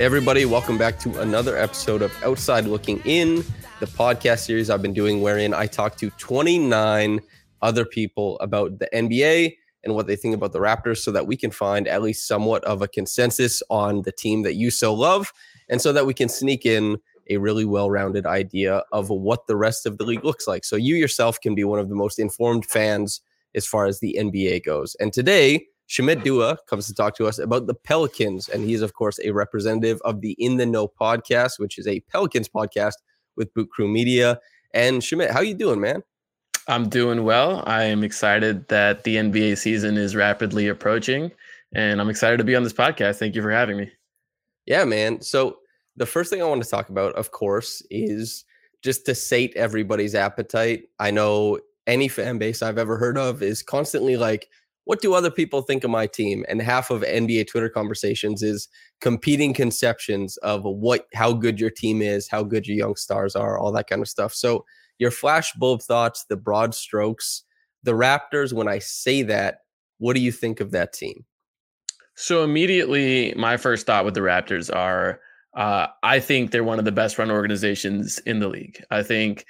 Everybody, welcome back to another episode of Outside Looking In, the podcast series I've been doing wherein I talk to 29 other people about the NBA and what they think about the Raptors so that we can find at least somewhat of a consensus on the team that you so love and so that we can sneak in a really well-rounded idea of what the rest of the league looks like. So you yourself can be one of the most informed fans as far as the NBA goes. And today, Shamit Dua comes to talk to us about the Pelicans. And he's, of course, a representative of the In the Know podcast, which is a Pelicans podcast with Boot Crew Media. And Shamit, how you doing, man? I'm doing well. I am excited that the NBA season is rapidly approaching, and I'm excited to be on this podcast. Thank you for having me. Yeah, man. So the first thing I want to talk about, of course, is just to sate everybody's appetite. I know any fan base I've ever heard of is constantly like, what do other people think of my team? And half of NBA Twitter conversations is competing conceptions of what how good your team is, how good your young stars are, all that kind of stuff. So your flash bulb thoughts, the broad strokes, the Raptors, when I say that, what do you think of that team? So immediately my first thought with the Raptors are uh, I think they're one of the best run organizations in the league. I think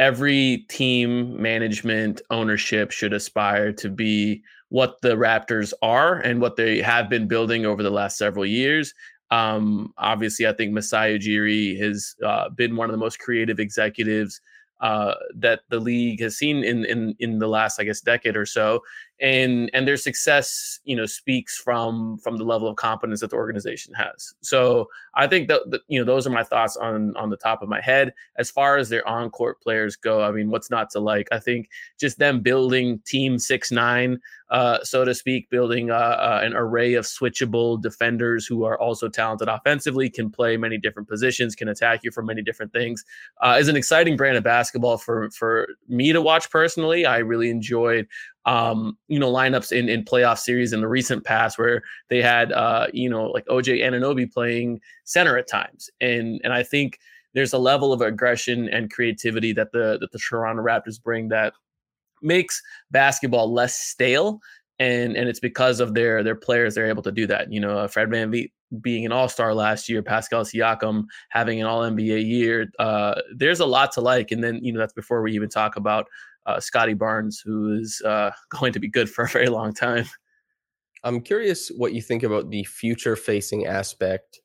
every team management ownership should aspire to be what the Raptors are and what they have been building over the last several years. Um, obviously, I think Masai Ujiri has uh, been one of the most creative executives uh, that the league has seen in in in the last, I guess, decade or so, and and their success, you know, speaks from from the level of competence that the organization has. So I think that, that you know those are my thoughts on on the top of my head. As far as their on court players go, I mean, what's not to like? I think just them building Team Six Nine, uh, so to speak, building uh, uh, an array of switchable defenders who are also talented offensively, can play many different positions, can attack you for many different things, uh, is an exciting brand of basketball for for me to watch personally. I really enjoyed um, you know, lineups in in playoff series in the recent past where they had uh, you know, like OJ Anunoby playing center at times. And and I think there's a level of aggression and creativity that the that the Toronto Raptors bring that makes basketball less stale. And and it's because of their their players they're able to do that. You know, uh, Fred VanVleet being an All Star last year, Pascal Siakam having an All NBA year. Uh, there's a lot to like, and then you know that's before we even talk about uh, Scottie Barnes, who is uh, going to be good for a very long time. I'm curious what you think about the future facing aspect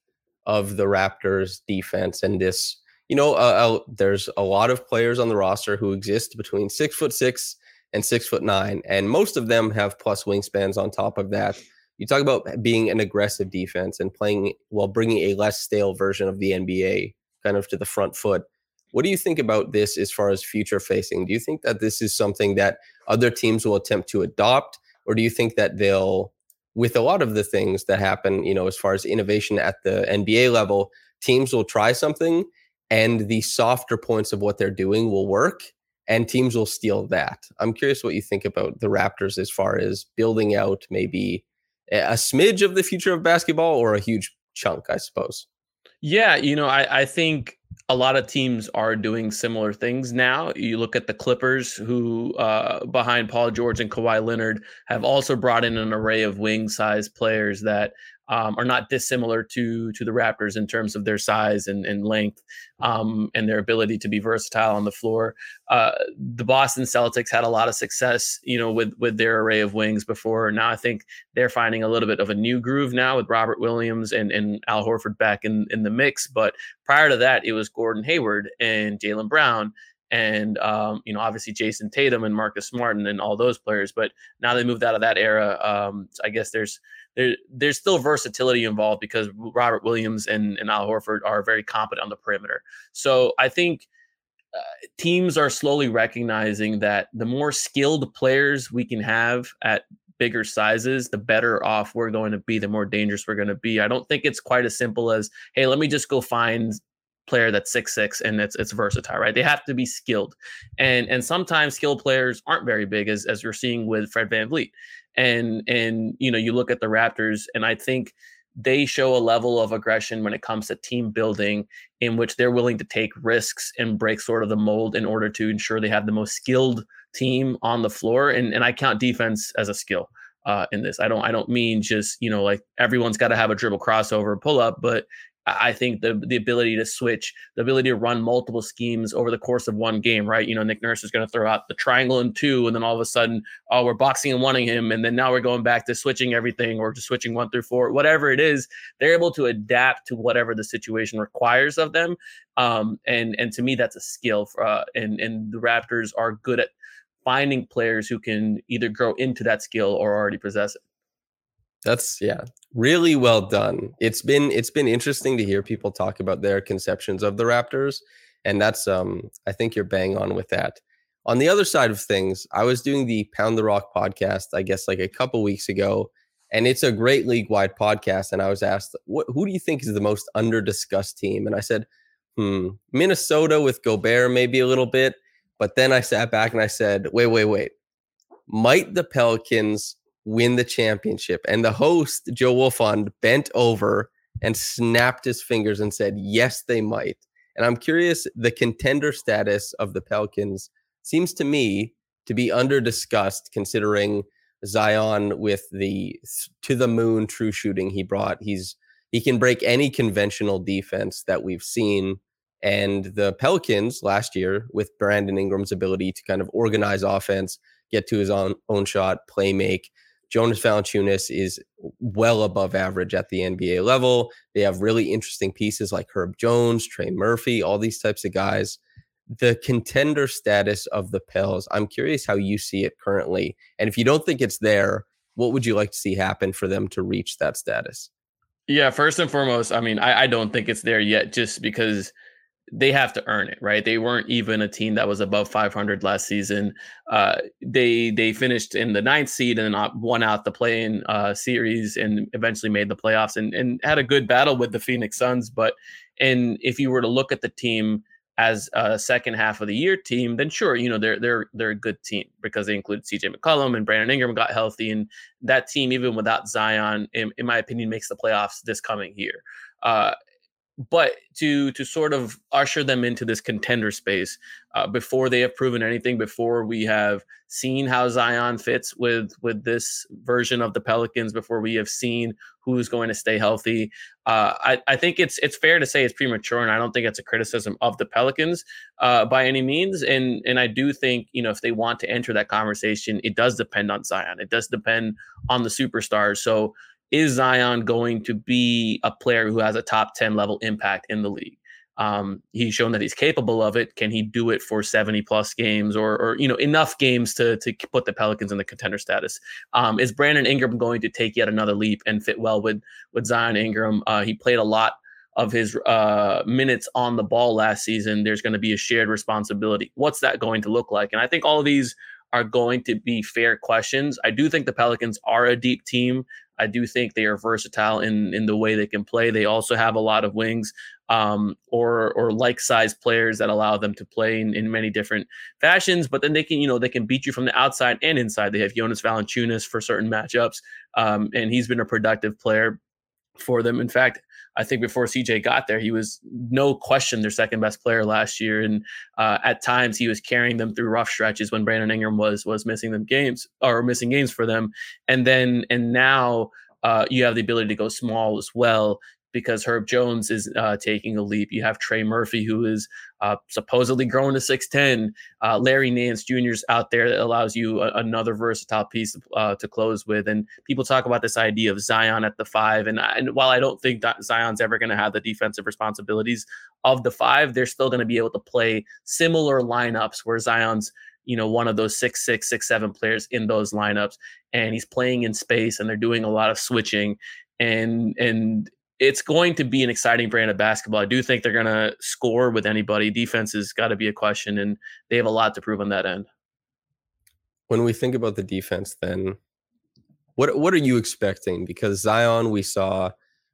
of the Raptors defense and this. You know, uh, uh, there's a lot of players on the roster who exist between six foot six and six foot nine, and most of them have plus wingspans on top of that. You talk about being an aggressive defense and playing while bringing a less stale version of the NBA kind of to the front foot. What do you think about this as far as future facing? Do you think that this is something that other teams will attempt to adopt, or do you think that they'll, with a lot of the things that happen, you know, as far as innovation at the NBA level, teams will try something and the softer points of what they're doing will work and teams will steal that. I'm curious what you think about the Raptors as far as building out maybe a smidge of the future of basketball or a huge chunk, I suppose. Yeah, you know, I, I think a lot of teams are doing similar things now. You look at the Clippers, who uh, behind Paul George and Kawhi Leonard have also brought in an array of wing size players that um, are not dissimilar to to the Raptors in terms of their size and, and length um, and their ability to be versatile on the floor. Uh, the Boston Celtics had a lot of success, you know, with with their array of wings before. Now I think they're finding a little bit of a new groove now with Robert Williams and, and Al Horford back in in the mix. But prior to that, it was Gordon Hayward and Jaylen Brown and um, you know obviously Jayson Tatum and Marcus Smart and all those players. But now they moved out of that era. Um, I guess there's there, there's still versatility involved because Robert Williams and, and Al Horford are very competent on the perimeter. So I think uh, teams are slowly recognizing that the more skilled players we can have at bigger sizes, the better off we're going to be, the more dangerous we're going to be. I don't think it's quite as simple as, hey, let me just go find player that's six six and it's it's versatile, right? They have to be skilled. And and sometimes skilled players aren't very big as as we're seeing with Fred Van VanVleet. And and you know, you look at the Raptors and I think they show a level of aggression when it comes to team building in which they're willing to take risks and break sort of the mold in order to ensure they have the most skilled team on the floor. And and I count defense as a skill uh, in this. I don't I don't mean just you know like everyone's got to have a dribble crossover pull up, but I think the the ability to switch, the ability to run multiple schemes over the course of one game, right? You know, Nick Nurse is going to throw out the triangle in two, and then all of a sudden, oh, we're boxing and wanting him, and then now we're going back to switching everything or just switching one through four, whatever it is. They're able to adapt to whatever the situation requires of them, um, and and to me, that's a skill. For, uh, and and the Raptors are good at finding players who can either grow into that skill or already possess it. That's yeah, really well done. It's been it's been interesting to hear people talk about their conceptions of the Raptors, and that's um I think you're bang on with that. On the other side of things, I was doing the Pound the Rock podcast, I guess like a couple weeks ago, and it's a great league wide podcast. And I was asked, what, who do you think is the most under discussed team? And I said, hmm, Minnesota with Gobert, maybe a little bit. But then I sat back and I said, wait, wait, wait. Might the Pelicans win the championship. And the host, Joe Wolfond, bent over and snapped his fingers and said, Yes, they might. And I'm curious, the contender status of the Pelicans seems to me to be under discussed considering Zion with the to the moon true shooting he brought. He's he can break any conventional defense that we've seen. And the Pelicans last year, with Brandon Ingram's ability to kind of organize offense, get to his own, own shot, play make, Jonas Valanciunas is well above average at the NBA level. They have really interesting pieces like Herb Jones, Trey Murphy, all these types of guys. The contender status of the Pels, I'm curious how you see it currently. And if you don't think it's there, what would you like to see happen for them to reach that status? Yeah, first and foremost, I mean, I, I don't think it's there yet just because – they have to earn it, right? They weren't even a team that was above 500 last season. Uh, they they finished in the ninth seed and won out the play-in uh, series and eventually made the playoffs and and had a good battle with the Phoenix Suns. But and if you were to look at the team as a second half of the year team, then sure, you know they're they're they're a good team because they include C.J. McCollum and Brandon Ingram got healthy, and that team even without Zion, in, in my opinion, makes the playoffs this coming year. Uh, but to to sort of usher them into this contender space uh, before they have proven anything, before we have seen how Zion fits with with this version of the Pelicans, before we have seen who's going to stay healthy, uh, I, I think it's it's fair to say it's premature, and I don't think it's a criticism of the Pelicans uh, by any means. And and I do think you know if they want to enter that conversation, it does depend on Zion. It does depend on the superstars. So is Zion going to be a player who has a top 10 level impact in the league? Um, he's shown that he's capable of it. Can he do it for 70 plus games or, or you know, enough games to, to put the Pelicans in the contender status? Um, is Brandon Ingram going to take yet another leap and fit well with, with Zion Ingram? Uh, he played a lot of his uh, minutes on the ball last season. There's going to be a shared responsibility. What's that going to look like? And I think all of these are going to be fair questions. I do think the Pelicans are a deep team. I do think they are versatile in in the way they can play. They also have a lot of wings um, or or like size players that allow them to play in, in many different fashions. But then they can you know they can beat you from the outside and inside. They have Jonas Valanciunas for certain matchups, um, and he's been a productive player for them. In fact, I think before CJ got there, he was no question their second best player last year, and uh, at times he was carrying them through rough stretches when Brandon Ingram was was missing them games or missing games for them, and then and now uh, you have the ability to go small as well. Because Herb Jones is uh, taking a leap. You have Trey Murphy, who is uh, supposedly growing to 6'10. Uh, Larry Nance Jr. is out there that allows you a, another versatile piece uh, to close with. And people talk about this idea of Zion at the five. And, and while I don't think that Zion's ever going to have the defensive responsibilities of the five, they're still going to be able to play similar lineups where Zion's you know one of those six six six seven players in those lineups and he's playing in space and they're doing a lot of switching and and it's going to be an exciting brand of basketball. I do think they're going to score with anybody. Defense has got to be a question, and they have a lot to prove on that end. When we think about the defense, then what what are you expecting? Because Zion, we saw,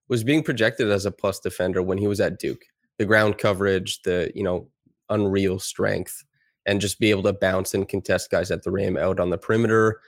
was being projected as a plus defender when he was at Duke. The ground coverage, the you know unreal strength, and just be able to bounce and contest guys at the rim out on the perimeter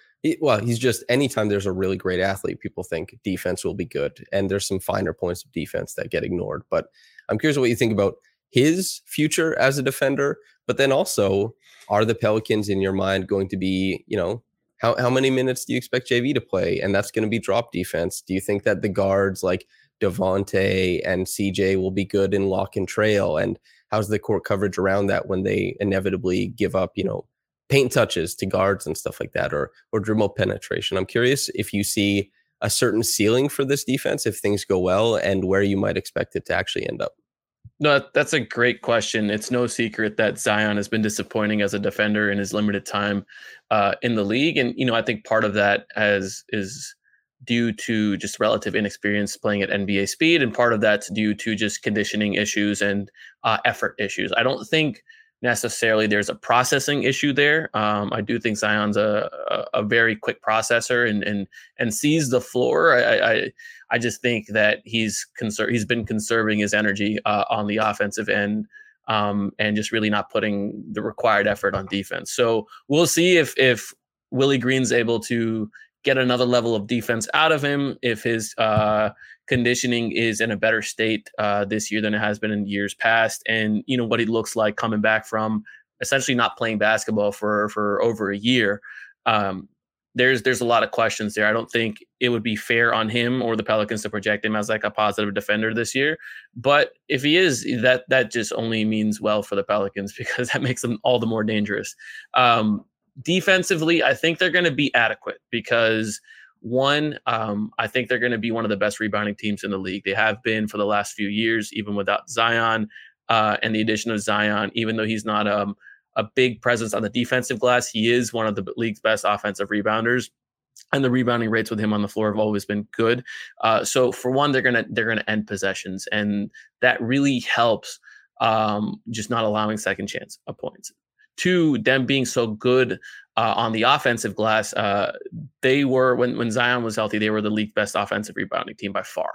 well, he's just anytime there's a really great athlete, people think defense will be good. And there's some finer points of defense that get ignored. But I'm curious what you think about his future as a defender. But then also, are the Pelicans in your mind going to be, you know, how, how many minutes do you expect JV to play? And that's going to be drop defense. Do you think that the guards like Devonte and CJ will be good in lock and trail? And how's the court coverage around that when they inevitably give up, you know, paint touches to guards and stuff like that, or or dribble penetration. I'm curious if you see a certain ceiling for this defense if things go well, and where you might expect it to actually end up. No, that's a great question. It's no secret that Zion has been disappointing as a defender in his limited time uh, in the league, and you know I think part of that as is due to just relative inexperience playing at NBA speed, and part of that's due to just conditioning issues and uh, effort issues. I don't think necessarily there's a processing issue there. Um, I do think Zion's a, a, a, very quick processor and and and sees the floor. I I, I just think that he's conser- he's been conserving his energy uh, on the offensive end. Um, and just really not putting the required effort on defense. So we'll see if if Willie Green's able to get another level of defense out of him if his uh, conditioning is in a better state uh, this year than it has been in years past, and you know what he looks like coming back from essentially not playing basketball for for over a year. Um, there's there's a lot of questions there. I don't think it would be fair on him or the Pelicans to project him as like a positive defender this year. But if he is, that that just only means well for the Pelicans because that makes them all the more dangerous. Um, defensively, I think they're going to be adequate because one, um, I think they're going to be one of the best rebounding teams in the league. They have been for the last few years, even without Zion uh, and the addition of Zion. Even though he's not um, a big presence on the defensive glass, he is one of the league's best offensive rebounders. And the rebounding rates with him on the floor have always been good. Uh, so for one, they're gonna they're gonna end possessions, and that really helps. Um, just not allowing second chance of points. Two, them being so good uh, on the offensive glass, uh, they were when when Zion was healthy, they were the league best offensive rebounding team by far.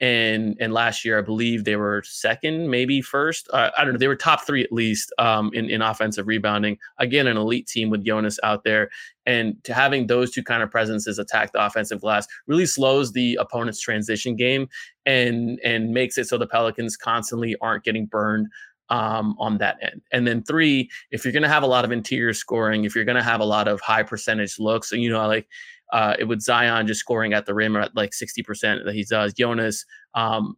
And and last year, I believe they were second, maybe first. Uh, I don't know. They were top three at least um, in in offensive rebounding. Again, an elite team with Jonas out there, and to having those two kind of presences attack the offensive glass really slows the opponent's transition game and and makes it so the Pelicans constantly aren't getting burned um, on that end. And then three, if you're going to have a lot of interior scoring, if you're going to have a lot of high percentage looks, and you know, like uh, it would Zion just scoring at the rim at like 60% that he does. Jonas, um,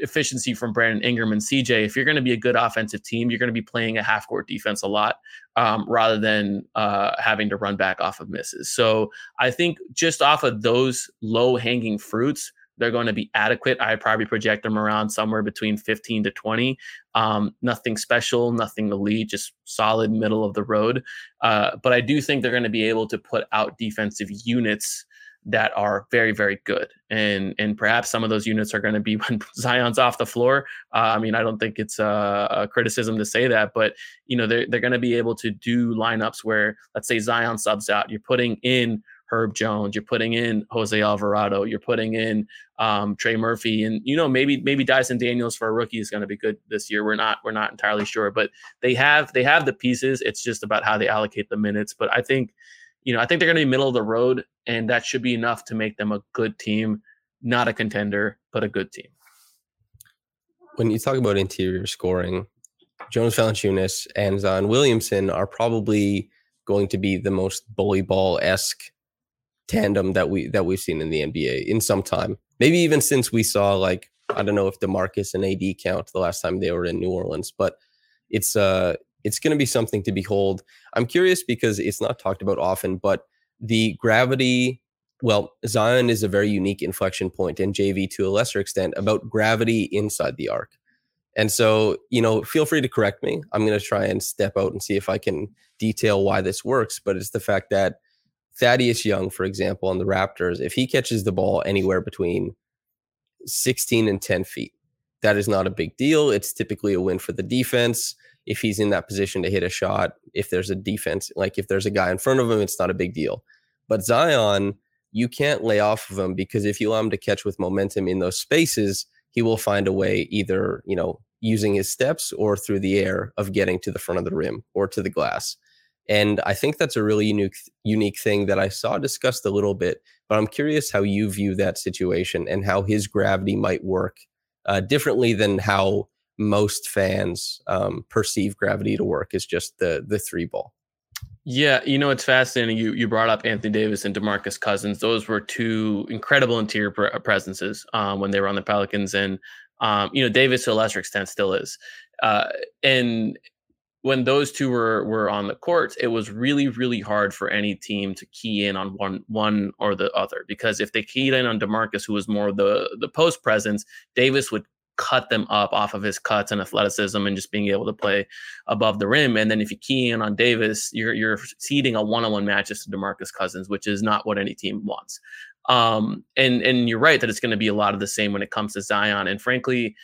efficiency from Brandon Ingram and CJ. If you're going to be a good offensive team, you're going to be playing a half court defense a lot um, rather than uh, having to run back off of misses. So I think just off of those low hanging fruits, they're going to be adequate. I probably project them around somewhere between 15 to 20. Um, nothing special, nothing elite, just solid middle of the road. Uh, but I do think they're going to be able to put out defensive units that are very, very good. And and perhaps some of those units are going to be when Zion's off the floor. Uh, I mean, I don't think it's a, a, criticism to say that, but you know, they're they're going to be able to do lineups where, let's say, Zion subs out. You're putting in Herb Jones, you're putting in Jose Alvarado, you're putting in um, Trey Murphy, and you know maybe maybe Dyson Daniels for a rookie is going to be good this year. We're not we're not entirely sure, but they have they have the pieces. It's just about how they allocate the minutes. But I think you know I think they're going to be middle of the road, and that should be enough to make them a good team, not a contender, but a good team. When you talk about interior scoring, Jonas Valanciunas and Zion Williamson are probably going to be the most bully ball esque tandem that we that we've seen in the NBA in some time. Maybe even since we saw like I don't know if DeMarcus and AD count the last time they were in New Orleans, but it's uh it's going to be something to behold. I'm curious because it's not talked about often, but the gravity well, Zion is a very unique inflection point in JV to a lesser extent about gravity inside the arc. And so, you know, feel free to correct me. I'm going to try and step out and see if I can detail why this works. But it's the fact that Thaddeus Young, for example, on the Raptors, if he catches the ball anywhere between 16 and 10 feet, that is not a big deal. It's typically a win for the defense. If he's in that position to hit a shot, if there's a defense, like if there's a guy in front of him, it's not a big deal. But Zion, you can't lay off of him because if you allow him to catch with momentum in those spaces, he will find a way either, you know, using his steps or through the air of getting to the front of the rim or to the glass. And I think that's a really unique unique thing that I saw discussed a little bit, but I'm curious how you view that situation and how his gravity might work uh, differently than how most fans um, perceive gravity to work is just the the three ball. Yeah, you know it's fascinating. You you brought up Anthony Davis and DeMarcus Cousins. Those were two incredible interior presences um, when they were on the Pelicans, and um, you know, Davis to a lesser extent still is. Uh, and when those two were were on the court, it was really really hard for any team to key in on one one or the other because if they keyed in on DeMarcus, who was more the the post presence, Davis would cut them up off of his cuts and athleticism and just being able to play above the rim. And then if you key in on Davis, you're you're ceding a one-on-one matches to DeMarcus Cousins, which is not what any team wants. Um, and and you're right that it's going to be a lot of the same when it comes to Zion. And frankly,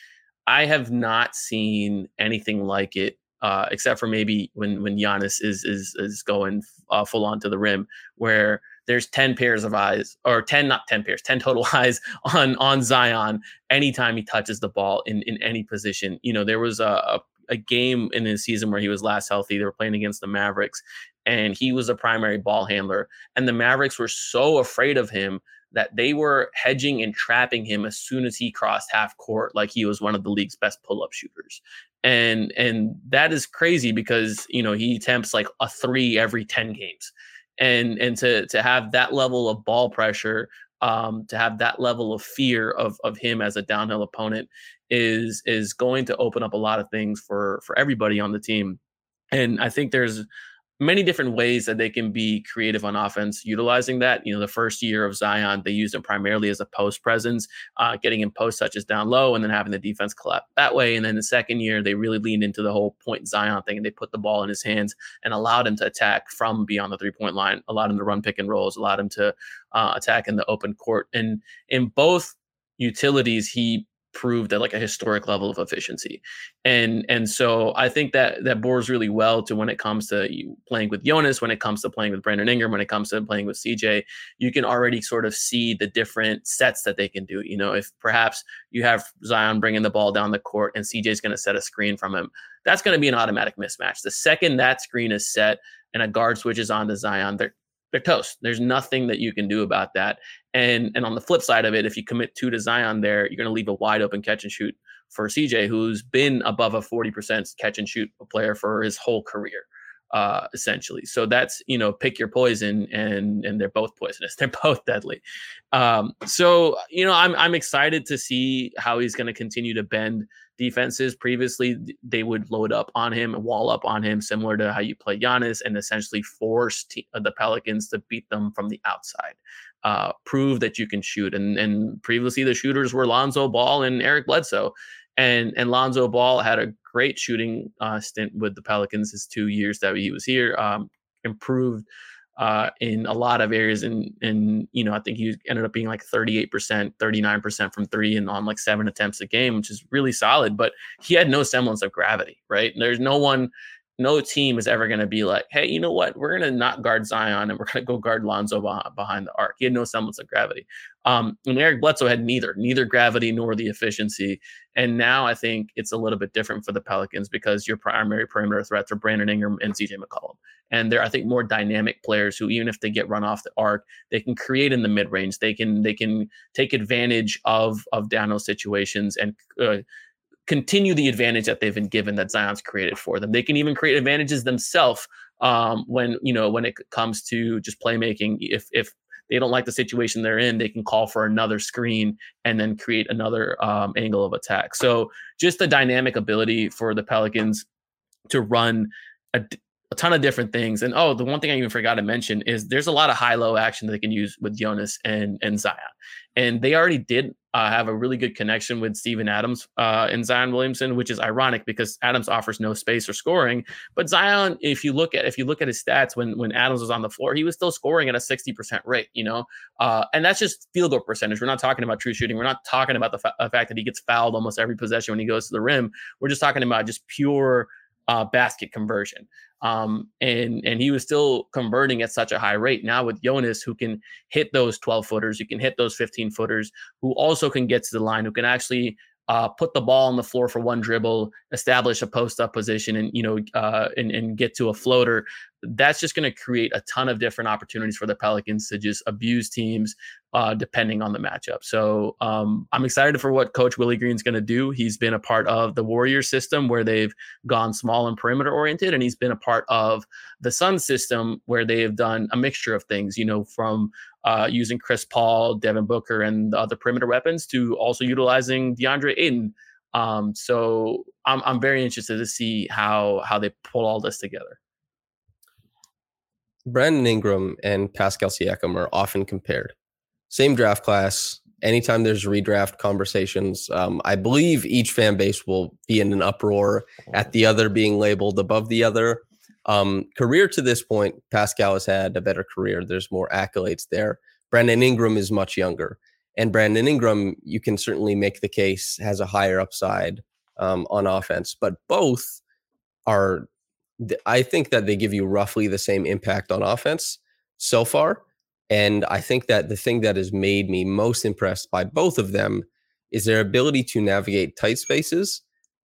I have not seen anything like it, uh, except for maybe when when Giannis is is is going uh, full on to the rim, where there's 10 pairs of eyes or 10 not 10 pairs 10 total eyes on on zion anytime he touches the ball in in any position you know there was a, a, a game in his season where he was last healthy they were playing against the mavericks and he was a primary ball handler. And the Mavericks were so afraid of him that they were hedging and trapping him as soon as he crossed half court, like he was one of the league's best pull-up shooters. And and that is crazy because you know he attempts like a three every 10 games. And and to to have that level of ball pressure, um, to have that level of fear of of him as a downhill opponent is is going to open up a lot of things for for everybody on the team. And I think there's many different ways that they can be creative on offense utilizing that. You know, the first year of Zion, they used him primarily as a post presence, uh, getting him post touches down low and then having the defense collapse that way. And then the second year, they really leaned into the whole point Zion thing and they put the ball in his hands and allowed him to attack from beyond the three point line, allowed him to run pick and rolls, allowed him to uh, attack in the open court. And in both utilities, he proved at like a historic level of efficiency. And and so I think that that bores really well to when it comes to playing with Jonas, when it comes to playing with Brandon Ingram, when it comes to playing with CJ, you can already sort of see the different sets that they can do. You know, if perhaps you have Zion bringing the ball down the court and CJ is going to set a screen from him, that's going to be an automatic mismatch. The second that screen is set and a guard switches on to Zion, they're they're toast. There's nothing that you can do about that. And and on the flip side of it, if you commit two to Zion there, you're going to leave a wide open catch and shoot for CJ, who's been above a 40% catch and shoot player for his whole career, uh, essentially. So that's you know pick your poison, and and they're both poisonous. They're both deadly. Um, so you know I'm I'm excited to see how he's going to continue to bend defenses. Previously, they would load up on him and wall up on him, similar to how you play Giannis, and essentially force uh, the Pelicans to beat them from the outside. Uh, prove that you can shoot. And and previously, the shooters were Lonzo Ball and Eric Bledsoe. And and Lonzo Ball had a great shooting uh, stint with the Pelicans his two years that he was here. Um, improved uh, in a lot of areas. And and you know, I think he ended up being like 38%, 39% from three and on like seven attempts a game, which is really solid. But he had no semblance of gravity, right? There's no one no team is ever going to be like, hey, you know what? We're going to not guard Zion and we're going to go guard Lonzo behind the arc. He had no semblance of gravity. Um, and Eric Bledsoe had neither, neither gravity nor the efficiency. And now I think it's a little bit different for the Pelicans because your primary perimeter threats are Brandon Ingram and CJ McCollum. And they're, I think, more dynamic players who, even if they get run off the arc, they can create in the mid range. They can they can take advantage of of downhill situations and uh, continue the advantage that they've been given that Zion's created for them. They can even create advantages themselves um, when you know when it comes to just playmaking. If if they don't like the situation they're in, they can call for another screen and then create another um, angle of attack. So just the dynamic ability for the Pelicans to run a, a ton of different things. And oh, the one thing I even forgot to mention is there's a lot of high low action that they can use with Jonas and and Zion, and they already did uh, have a really good connection with Steven Adams uh, and Zion Williamson, which is ironic because Adams offers no space or scoring. But Zion, if you look at if you look at his stats when when Adams was on the floor, he was still scoring at a sixty percent rate. You know, uh, and that's just field goal percentage. We're not talking about true shooting. We're not talking about the, fa- the fact that he gets fouled almost every possession when he goes to the rim. We're just talking about just pure uh, basket conversion. Um, and and he was still converting at such a high rate. Now with Jonas, who can hit those 12 footers, who can hit those 15 footers, who also can get to the line, who can actually uh, put the ball on the floor for one dribble, establish a post up position, and you know, uh, and, and get to a floater. That's just going to create a ton of different opportunities for the Pelicans to just abuse teams, uh, depending on the matchup. So um, I'm excited for what Coach Willie Green's going to do. He's been a part of the Warriors system where they've gone small and perimeter oriented, and he's been a part of the Sun system where they have done a mixture of things. You know, from uh, using Chris Paul, Devin Booker, and the other perimeter weapons to also utilizing DeAndre Ayton. Um, so I'm I'm very interested to see how how they pull all this together. Brandon Ingram and Pascal Siakam are often compared. Same draft class. Anytime there's redraft conversations, um, I believe each fan base will be in an uproar at the other being labeled above the other. Um, career to this point, Pascal has had a better career. There's more accolades there. Brandon Ingram is much younger. And Brandon Ingram, you can certainly make the case, has a higher upside um, on offense, but both are, I think that they give you roughly the same impact on offense so far. And I think that the thing that has made me most impressed by both of them is their ability to navigate tight spaces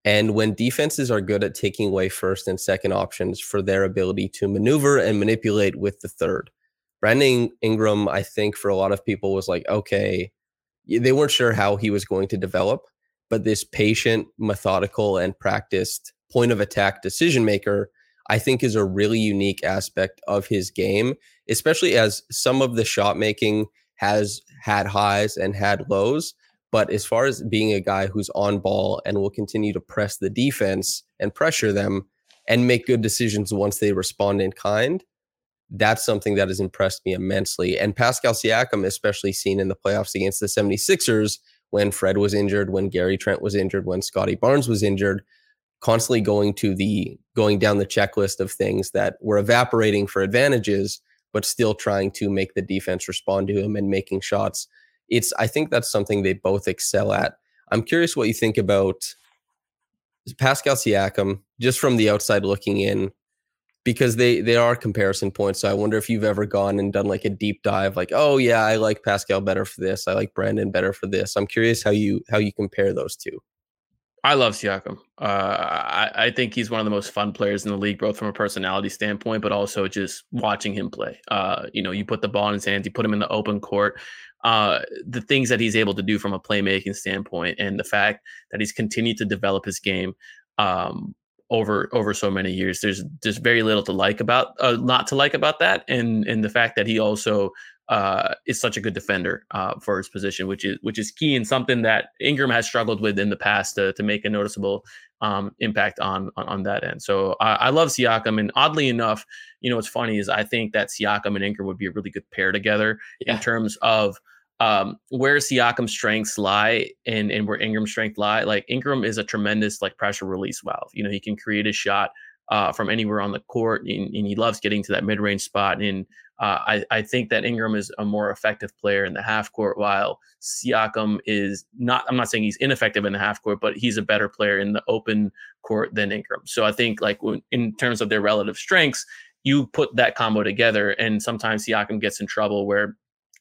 and when defenses are good at taking away first and second options for their ability to maneuver and manipulate with the third. Brandon Ingram, I think for a lot of people was like, okay, they weren't sure how he was going to develop, but this patient, methodical, and practiced point of attack decision maker, I think is a really unique aspect of his game, especially as some of the shot making has had highs and had lows. But as far as being a guy who's on ball and will continue to press the defense and pressure them and make good decisions once they respond in kind, that's something that has impressed me immensely. And Pascal Siakam, especially seen in the playoffs against the 76ers when Fred was injured, when Gary Trent was injured, when Scottie Barnes was injured, constantly going to the going down the checklist of things that were evaporating for advantages, but still trying to make the defense respond to him and making shots it's I think that's something they both excel at. I'm curious what you think about Pascal Siakam, just from the outside looking in, because they they are comparison points. So I wonder if you've ever gone and done like a deep dive, like, oh yeah, I like Pascal better for this, I like Brandon better for this. I'm curious how you how you compare those two. I love Siakam. Uh, I, I, think he's one of the most fun players in the league, both from a personality standpoint, but also just watching him play. Uh, you know, you put the ball in his hands, you put him in the open court uh, the things that he's able to do from a playmaking standpoint, and the fact that he's continued to develop his game um, over over so many years. There's just very little to like about, uh, not to like about that, and and the fact that he also uh, is such a good defender uh, for his position, which is which is key and something that Ingram has struggled with in the past to, to make a noticeable um, impact on, on, on that end. So I, I, love Siakam, and oddly enough, you know what's funny is I think that Siakam and Ingram would be a really good pair together yeah. in terms of um, where Siakam's strengths lie and, and where Ingram's strength lie. Like Ingram is a tremendous like pressure release valve. You know, he can create a shot uh, from anywhere on the court, and, and, he loves getting to that mid range spot. And uh, I, I think that Ingram is a more effective player in the half court, while Siakam is not. I'm not saying he's ineffective in the half court, but he's a better player in the open court than Ingram. So I think like in terms of their relative strengths, you put that combo together, and sometimes Siakam gets in trouble where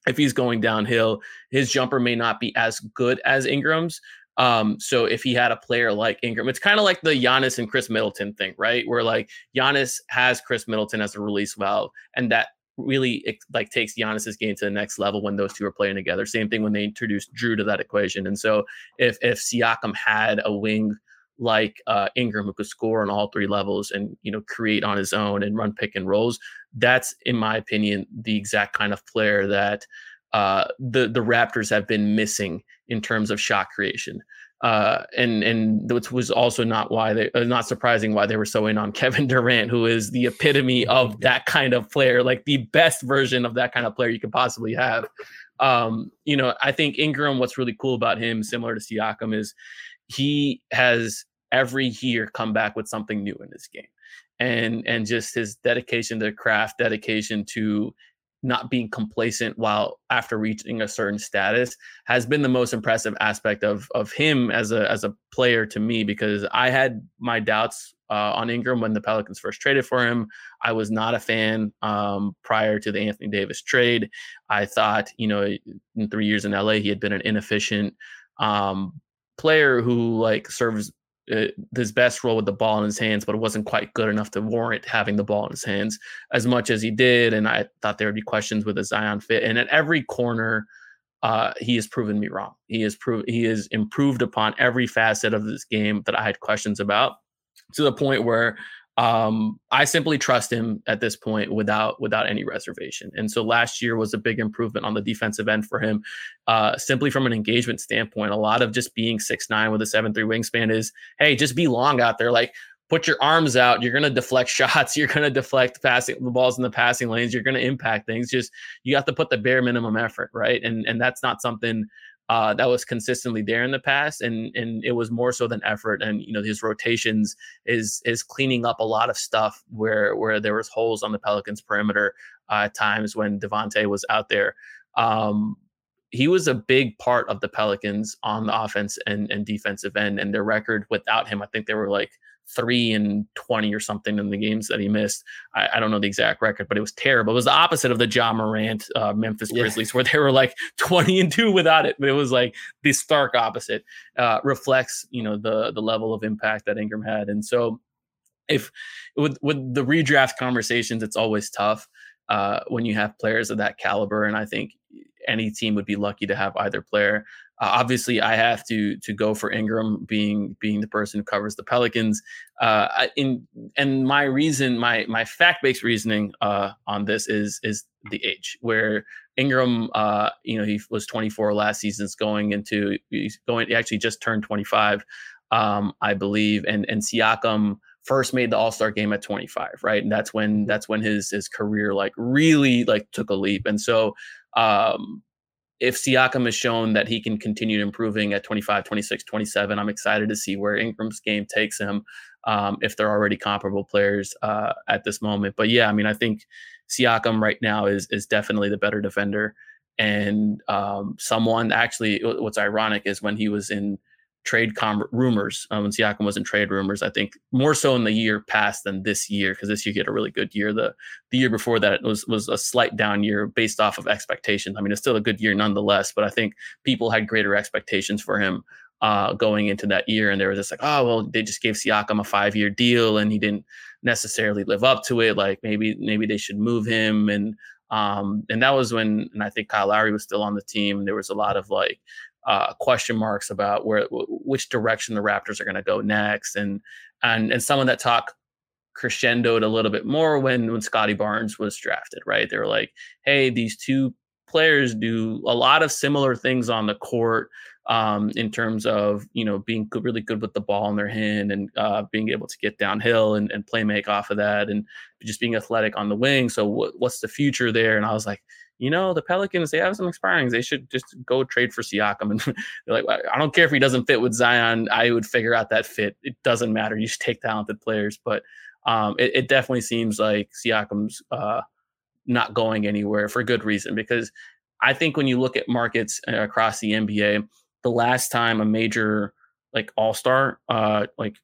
if he's going downhill, his jumper may not be as good as Ingram's. Um, so if he had a player like Ingram, it's kind of like the Giannis and Khris Middleton thing, right? Where like Giannis has Khris Middleton as a release valve, and that really like takes Giannis's game to the next level when those two are playing together. Same thing when they introduced Jrue to that equation. And so if if Siakam had a wing like uh, Ingram, who could score on all three levels and you know create on his own and run pick and rolls. That's, in my opinion, the exact kind of player that uh, the the Raptors have been missing in terms of shot creation. Uh, and and which was also not why they uh, not surprising why they were so in on Kevin Durant, who is the epitome of that kind of player, like the best version of that kind of player you could possibly have. Um, you know, I think Ingram. What's really cool about him, similar to Siakam, is he has every year come back with something new in his game and and just his dedication to craft dedication to not being complacent while after reaching a certain status has been the most impressive aspect of of him as a as a player to me because I had my doubts uh, on Ingram when the Pelicans first traded for him. I was not a fan um, prior to the Anthony Davis trade. I thought, you know, in three years in LA, he had been an inefficient um, player who like serves his best role with the ball in his hands, but it wasn't quite good enough to warrant having the ball in his hands as much as he did. And I thought there would be questions with a Zion fit. And at every corner, uh, he has proven me wrong. He has proved he has improved upon every facet of this game that I had questions about, to the point where um, I simply trust him at this point without without any reservation. And so last year was a big improvement on the defensive end for him, uh, simply from an engagement standpoint. A lot of just being six nine with a seven three wingspan is, hey, just be long out there, like. Put your arms out. You're gonna deflect shots. You're gonna deflect passing the balls in the passing lanes. You're gonna impact things. Just you have to put the bare minimum effort, right? And and that's not something uh, that was consistently there in the past, and and it was more so than effort. And you know, his rotations is is cleaning up a lot of stuff where where there was holes on the Pelicans perimeter uh, at times when Devonte was out there. Um, he was a big part of the Pelicans on the offense and, and defensive end, and their record without him, I think they were like three and 20 or something in the games that he missed. I, I, don't know the exact record, but it was terrible. It was the opposite of the Ja Morant uh, Memphis yeah. Grizzlies, where they were like 20 and two without it. But it was like the stark opposite. Uh, reflects, you know, the the level of impact that Ingram had. And so if with with the redraft conversations, it's always tough uh, when you have players of that caliber. And I think any team would be lucky to have either player. Uh, obviously, I have to to go for Ingram being being the person who covers the Pelicans. Uh, in and my reason, my my fact based reasoning uh, on this is is the age where Ingram, uh, you know, he was 24 last season, going into he's going he actually just turned 25, um, I believe, and and Siakam first made the All-Star game at 25, right? And that's when that's when his his career like really like took a leap. And so um if Siakam has shown that he can continue improving at 25, 26, 27, I'm excited to see where Ingram's game takes him um, if they're already comparable players uh, at this moment. But yeah, I mean, I think Siakam right now is is definitely the better defender. And um, someone actually, what's ironic is when he was in trade com- rumors um, when Siakam was in trade rumors. I think more so in the year past than this year because this year he had a really good year. The the year before that was was a slight down year based off of expectations. I mean, it's still a good year nonetheless, but I think people had greater expectations for him uh, going into that year, and they were just like, oh well, they just gave Siakam a five year deal, and he didn't necessarily live up to it. Like maybe maybe they should move him and. Um, and that was when, and I think Kyle Lowry was still on the team. There was a lot of like, uh, question marks about where which direction the Raptors are going to go next, and and and some of that talk crescendoed a little bit more when when Scottie Barnes was drafted. Right, they were like, hey, these two players do a lot of similar things on the court um, in terms of you know being good, really good with the ball in their hand and uh, being able to get downhill and, and play make off of that and just being athletic on the wing. So what, what's the future there? And I was like, you know, the Pelicans, they have some expirings. They should just go trade for Siakam. And they're like, I don't care if he doesn't fit with Zion. I would figure out that fit. It doesn't matter. You should take talented players. But um, it, it, definitely seems like Siakam's uh, not going anywhere for good reason. Because I think when you look at markets uh, across the NBA, the last time a major like all star uh, like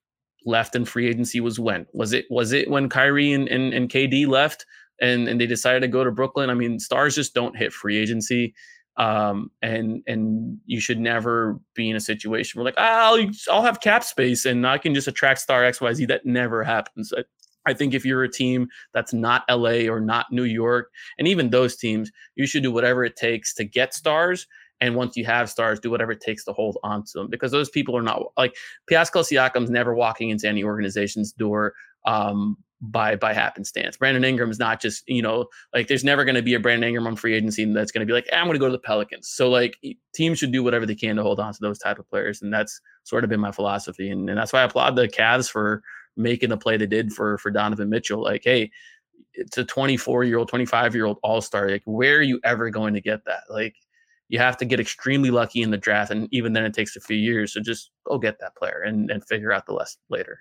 left in free agency was when? Was it was it when Kyrie and, and, and KD left? And and they decided to go to Brooklyn. I mean, stars just don't hit free agency. Um, and and you should never be in a situation where like ah, I'll I'll have cap space and I can just attract star X Y Z. That never happens. I, I think if you're a team that's not LA or not New York, and even those teams, you should do whatever it takes to get stars And once you have stars, do whatever it takes to hold on to them because those people are not like Pascal Siakam's never walking into any organization's door um, by by happenstance. Brandon Ingram is not just you know like there's never going to be a Brandon Ingram on free agency that's going to be like I'm going to go to the Pelicans. So like teams should do whatever they can to hold on to those type of players, and that's sort of been my philosophy, and, and that's why I applaud the Cavs for making the play they did for for Donovan Mitchell. Like hey, it's a 24 year old, 25 year old All Star. Like where are you ever going to get that? Like you have to get extremely lucky in the draft, and even then it takes a few years. So just go get that player and and figure out the rest later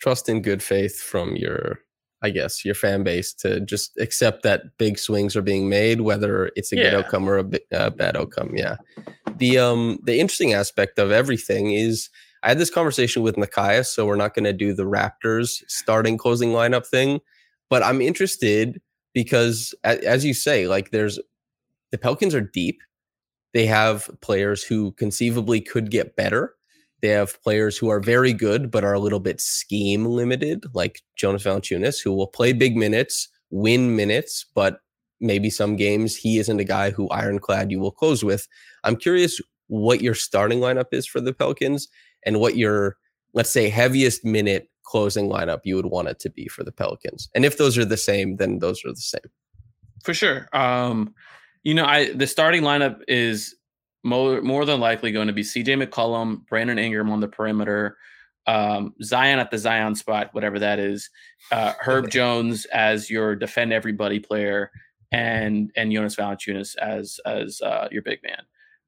trust in good faith from your I guess your fan base to just accept that big swings are being made, whether it's a yeah. good outcome or a, a, bad outcome. Yeah. The um the interesting aspect of everything is I had this conversation with Nekias, so we're not going to do the Raptors starting closing lineup thing, but I'm interested because as you say, like there's the Pelicans are deep. They have players who conceivably could get better. They have players who are very good, but are a little bit scheme limited, like Jonas Valanciunas, who will play big minutes, win minutes, but maybe some games he isn't a guy who ironclad you will close with. I'm curious what your starting lineup is for the Pelicans and what your, let's say, heaviest minute closing lineup you would want it to be for the Pelicans. And if those are the same, then those are the same. For sure. Um, you know, I the starting lineup is more, more than likely going to be CJ McCollum, Brandon Ingram on the perimeter, um, Zion at the Zion spot, whatever that is, uh, Herb Jones as your defend everybody player, and and Jonas Valanciunas as as uh, your big man.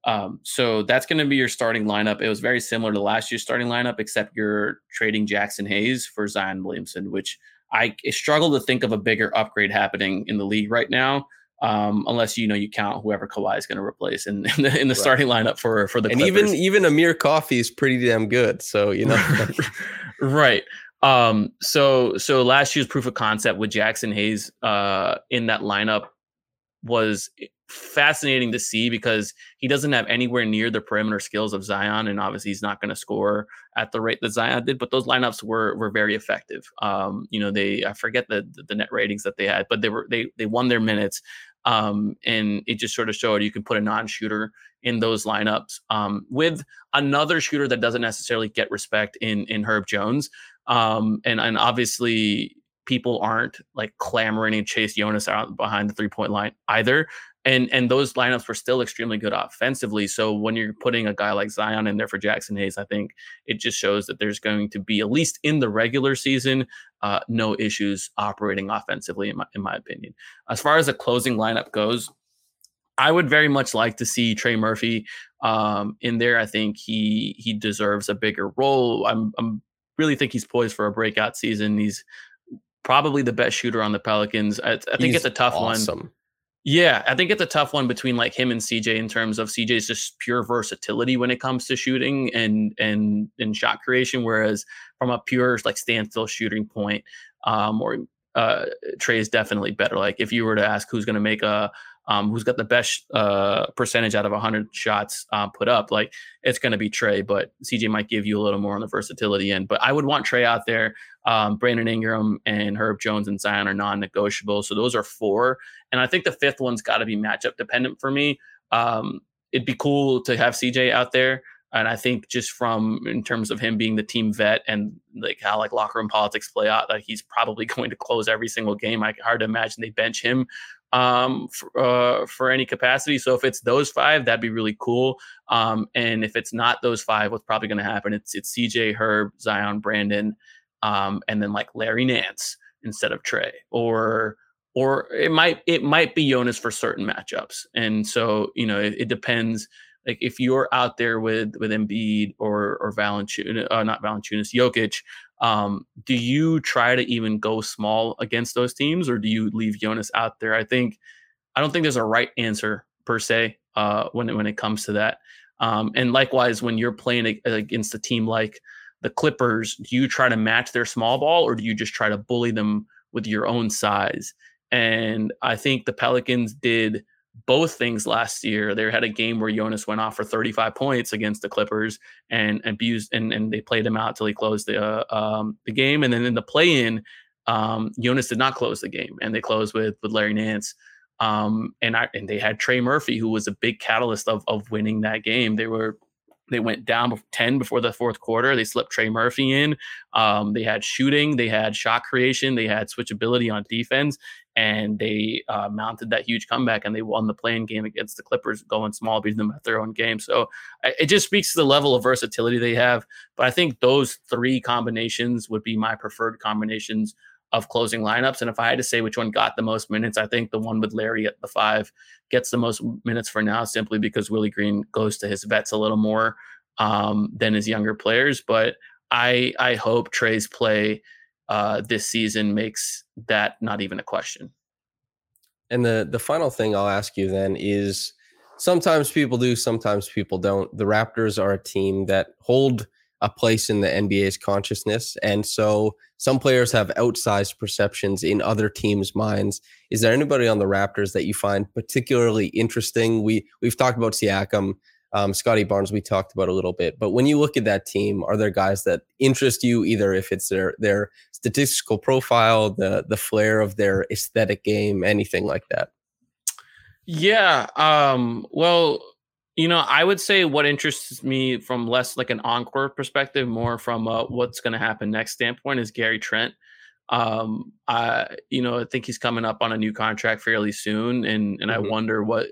Um, so that's going to be your starting lineup. It was very similar to last year's starting lineup, except you're trading Jaxson Hayes for Zion Williamson, which I struggle to think of a bigger upgrade happening in the league right now um, unless you know you count whoever Kawhi is going to replace in, in the, in the right. starting lineup for for the and Clippers. even even Amir Coffey is pretty damn good. So you know, right. Um, so so last year's proof of concept with Jaxson Hayes uh, in that lineup was fascinating to see because he doesn't have anywhere near the perimeter skills of Zion, and obviously he's not going to score at the rate that Zion did. But those lineups were were very effective. Um, you know, they I forget the the net ratings that they had, but they were they they won their minutes. Um, and it just sort of showed you can put a non-shooter in those lineups um, with another shooter that doesn't necessarily get respect in in Herb Jones. Um, and and obviously people aren't like clamoring and chase Jonas out behind the three point line either. And and those lineups were still extremely good offensively. So when you're putting a guy like Zion in there for Jaxson Hayes, I think it just shows that there's going to be at least in the regular season uh, no issues operating offensively, in my in my opinion. As far as the closing lineup goes, I would very much like to see Trey Murphy um, in there. I think he he deserves a bigger role. I'm I'm really think he's poised for a breakout season. He's probably the best shooter on the Pelicans. I, I think it's a tough awesome. one. Yeah, I think it's a tough one between like him and CJ in terms of CJ's just pure versatility when it comes to shooting and and and shot creation, whereas from a pure like standstill shooting point, um, or uh, Trey is definitely better. Like if you were to ask who's going to make a um, who's got the best uh, percentage out of 100 shots uh, put up, like it's going to be Trey, but CJ might give you a little more on the versatility end. But I would want Trey out there. Um, Brandon Ingram and Herb Jones and Zion are non negotiable. So those are four. And I think the fifth one's got to be matchup dependent for me. Um, it'd be cool to have CJ out there. And I think just from in terms of him being the team vet and like how like locker room politics play out, like he's probably going to close every single game. I hard to imagine they bench him um, for, uh, for any capacity. So if it's those five, that'd be really cool. Um, and if it's not those five, what's probably going to happen? It's it's CJ, Herb, Zion, Brandon, um, and then like Larry Nance instead of Trey, or or it might it might be Jonas for certain matchups. And so you know it, it depends. Like if you're out there with with Embiid or or Valanciunas, uh, not Valanciunas, Jokic, um, do you try to even go small against those teams, or do you leave Jonas out there? I think I don't think there's a right answer per se uh, when it, when it comes to that. Um, and likewise, when you're playing against a team like the Clippers, do you try to match their small ball, or do you just try to bully them with your own size? And I think the Pelicans did both things last year. They had a game where Jonas went off for 35 points against the Clippers and abused, and, and they played him out till he closed the uh, um, the game. And then in the play-in, um, Jonas did not close the game, and they closed with with Larry Nance. Um, and I and they had Trey Murphy, who was a big catalyst of of winning that game. They were they went down 10 before the fourth quarter. They slipped Trey Murphy in. Um, they had shooting, they had shot creation, they had switchability on defense, and they uh, mounted that huge comeback and they won the play-in game against the Clippers, going small, beating them at their own game. So it just speaks to the level of versatility they have. But I think those three combinations would be my preferred combinations of closing lineups. And if I had to say which one got the most minutes, I think the one with Larry at the five gets the most minutes for now, simply because Willie Green goes to his vets a little more um, than his younger players. But I I hope Trey's play uh, this season makes that not even a question. And the the final thing I'll ask you then is sometimes people do, sometimes people don't. The Raptors are a team that hold a place in the NBA's consciousness. And so some players have outsized perceptions in other teams' minds. Is there anybody on the Raptors that you find particularly interesting? We we've talked about Siakam, um, Scottie Barnes. We talked about a little bit, but when you look at that team, are there guys that interest you? Either if it's their their statistical profile, the the flair of their aesthetic game, anything like that. Yeah. Um, well, you know, I would say what interests me from less like an encore perspective, more from uh, what's going to happen next standpoint, is Gary Trent. Um, I, you know, I think he's coming up on a new contract fairly soon, and and mm-hmm. I wonder what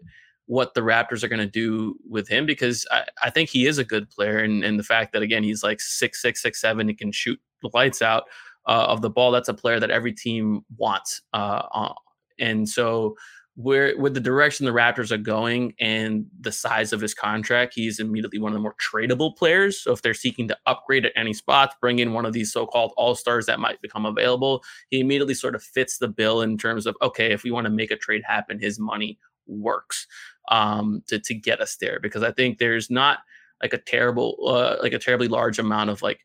what the Raptors are going to do with him because I, I think he is a good player, and and the fact that again he's like six six six seven, he can shoot the lights out uh, of the ball. That's a player that every team wants, uh, uh and so where with the direction the Raptors are going and the size of his contract, he's immediately one of the more tradable players. So if they're seeking to upgrade at any spots, bring in one of these so-called all-stars that might become available, he immediately sort of fits the bill in terms of okay, if we want to make a trade happen, his money works um, to to get us there. Because I think there's not like a terrible uh, like a terribly large amount of like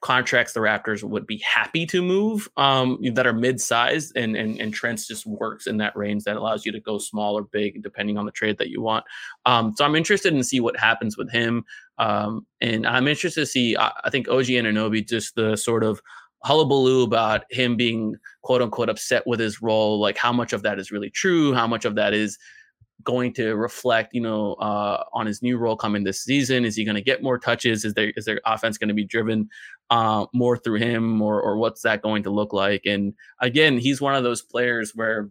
contracts the Raptors would be happy to move um, that are mid-sized and, and and Trent's just works in that range that allows you to go small or big depending on the trade that you want. Um, so I'm interested in see what happens with him. Um, and I'm interested to see I, I think OG Anunoby just the sort of hullabaloo about him being quote unquote upset with his role, like how much of that is really true, how much of that is going to reflect, you know, uh, on his new role coming this season? Is he going to get more touches? Is there is their offense going to be driven uh, more through him, or or what's that going to look like? And again, he's one of those players where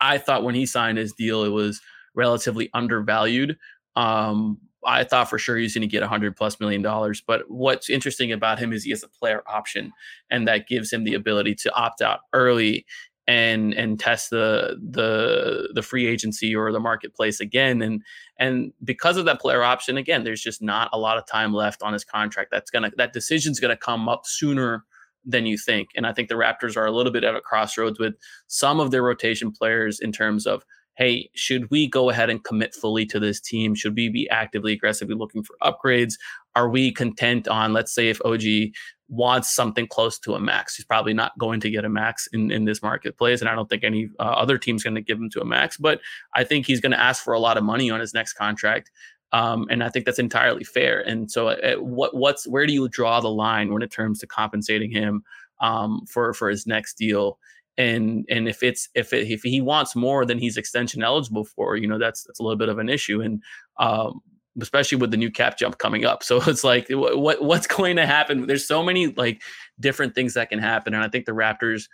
I thought when he signed his deal, it was relatively undervalued. Um, I thought for sure he's going to get 100 plus million dollars. But what's interesting about him is he has a player option, and that gives him the ability to opt out early and and test the the the free agency or the marketplace again and and because of that player option again there's just not a lot of time left on his contract that's gonna that decision's gonna come up sooner than you think and i think the raptors are a little bit at a crossroads with some of their rotation players in terms of hey, should we go ahead and commit fully to this team? Should we be actively, aggressively looking for upgrades? Are we content on, let's say, if OG wants something close to a max. He's probably not going to get a max in, in this marketplace. And I don't think any uh, other team's going to give him to a max, but I think he's going to ask for a lot of money on his next contract. Um, and I think that's entirely fair. And so, uh, what what's where do you draw the line when it comes to compensating him um, for for his next deal? And and if it's if it, if he wants more than he's extension eligible for, you know, that's that's a little bit of an issue. And um, especially with the new cap jump coming up. So it's like what what's going to happen? There's so many like different things that can happen, and I think the Raptors.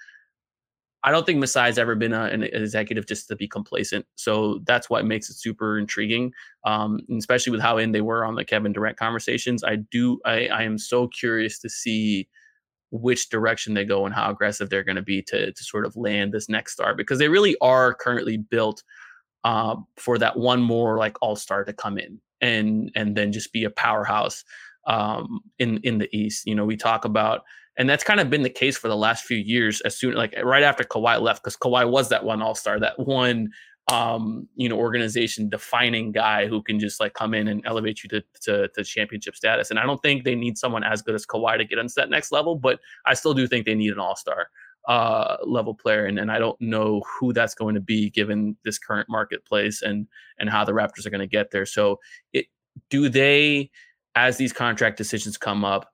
I don't think Masai's ever been a, an executive just to be complacent. So that's what makes it super intriguing, um, especially with how in they were on the Kevin Durant conversations. I do. I, I am so curious to see which direction they go and how aggressive they're going to be to to sort of land this next star because they really are currently built uh, for that one more like all star to come in and and then just be a powerhouse um, in in the East. You know, we talk about, and that's kind of been the case for the last few years. As soon like right after Kawhi left, because Kawhi was that one All Star, that one um, you know organization defining guy who can just like come in and elevate you to, to to championship status. And I don't think they need someone as good as Kawhi to get into that next level, but I still do think they need an All Star uh, level player, and, and I don't know who that's going to be given this current marketplace and and how the Raptors are going to get there. So, it do they, as these contract decisions come up,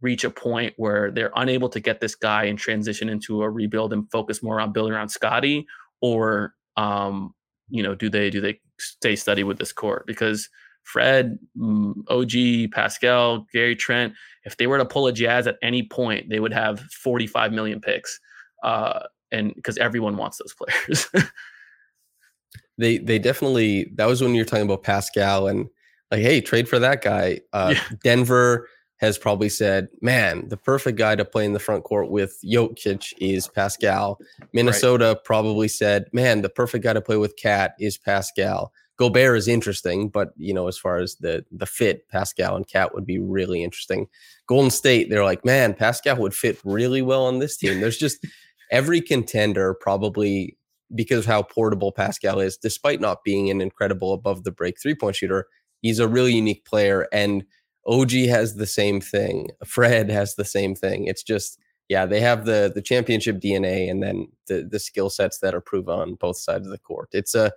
reach a point where they're unable to get this guy and transition into a rebuild and focus more on building around Scottie, or um, you know, do they do they stay steady with this core? Because Fred, mm, OG, Pascal, Gary Trent, if they were to pull a Jazz at any point, they would have 45 million picks. Uh, and because everyone wants those players. they they definitely that was when you're talking about Pascal and like, hey, trade for that guy. Uh, yeah. Denver has probably said, man, the perfect guy to play in the front court with Jokic is Pascal. Minnesota right. probably said, man, the perfect guy to play with KAT is Pascal. Gobert is interesting, but you know, as far as the the fit, Pascal and KAT would be really interesting. Golden State, they're like, man, Pascal would fit really well on this team. There's just every contender probably because of how portable Pascal is, despite not being an incredible above the break three point shooter, he's a really unique player. And OG has the same thing. Fred has the same thing. It's just, yeah, they have the the championship DNA and then the the skill sets that are proven on both sides of the court. It's a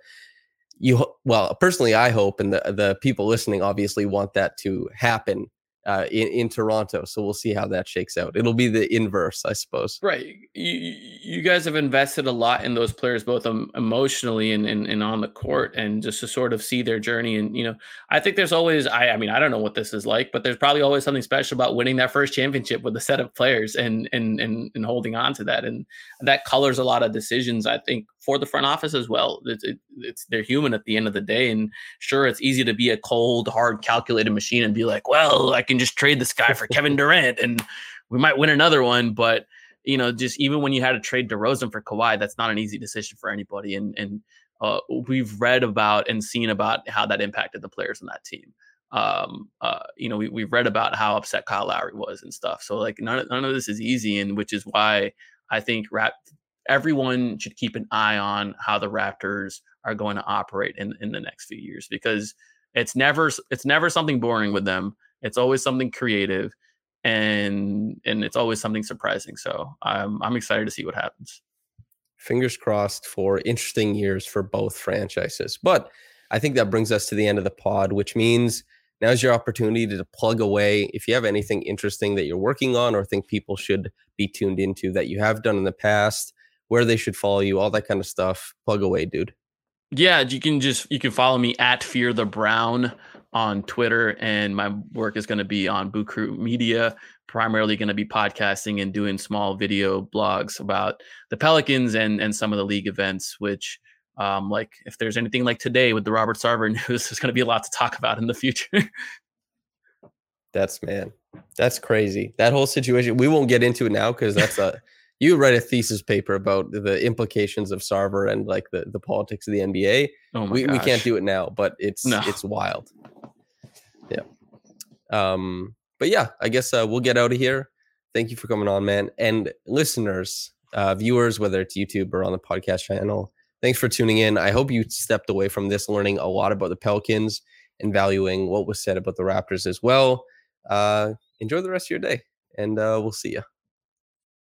you well personally i hope and the the people listening obviously want that to happen uh, in, in Toronto. So we'll see how that shakes out. It'll be the inverse, I suppose. Right. You, you guys have invested a lot in those players, both um, emotionally and, and, and on the court, and just to sort of see their journey. And, you know, I think there's always, I, I mean, I don't know what this is like, but there's probably always something special about winning that first championship with a set of players and, and, and, and holding on to that. And that colors a lot of decisions, I think, for the front office as well. It's, it, it's they're human at the end of the day, and sure, it's easy to be a cold, hard, calculated machine and be like, well, I can just trade this guy for Kevin Durant and we might win another one, but you know, just even when you had to trade DeRozan for Kawhi, that's not an easy decision for anybody, and and uh, we've read about and seen about how that impacted the players on that team. Um, uh, you know, we, we've read about how upset Kyle Lowry was and stuff. So like none, none of this is easy. And which is why I think rap, everyone should keep an eye on how the Raptors are going to operate in, in the next few years because it's never it's never something boring with them. It's always something creative and and it's always something surprising. So I'm I'm excited to see what happens. Fingers crossed for interesting years for both franchises. But I think that brings us to the end of the pod, which means now's your opportunity to plug away. If you have anything interesting that you're working on or think people should be tuned into that you have done in the past, where they should follow you, all that kind of stuff. Plug away, dude. Yeah, you can just you can follow me at Fear the Brown on Twitter, and my work is going to be on Boot Crew Media. Primarily going to be podcasting and doing small video blogs about the Pelicans and and some of the league events. Which, um, like if there's anything like today with the Robert Sarver news, there's going to be a lot to talk about in the future. that's man, that's crazy. That whole situation. We won't get into it now because that's a you write a thesis paper about the implications of Sarver and like the, the politics of the NBA. Oh we, we can't do it now, but it's no. it's wild. Yeah. Um, but yeah, I guess uh, we'll get out of here. Thank you for coming on, man. And listeners, uh, viewers, whether it's YouTube or on the podcast channel, thanks for tuning in. I hope you stepped away from this learning a lot about the Pelicans and valuing what was said about the Raptors as well. Uh, enjoy the rest of your day, and uh, we'll see you.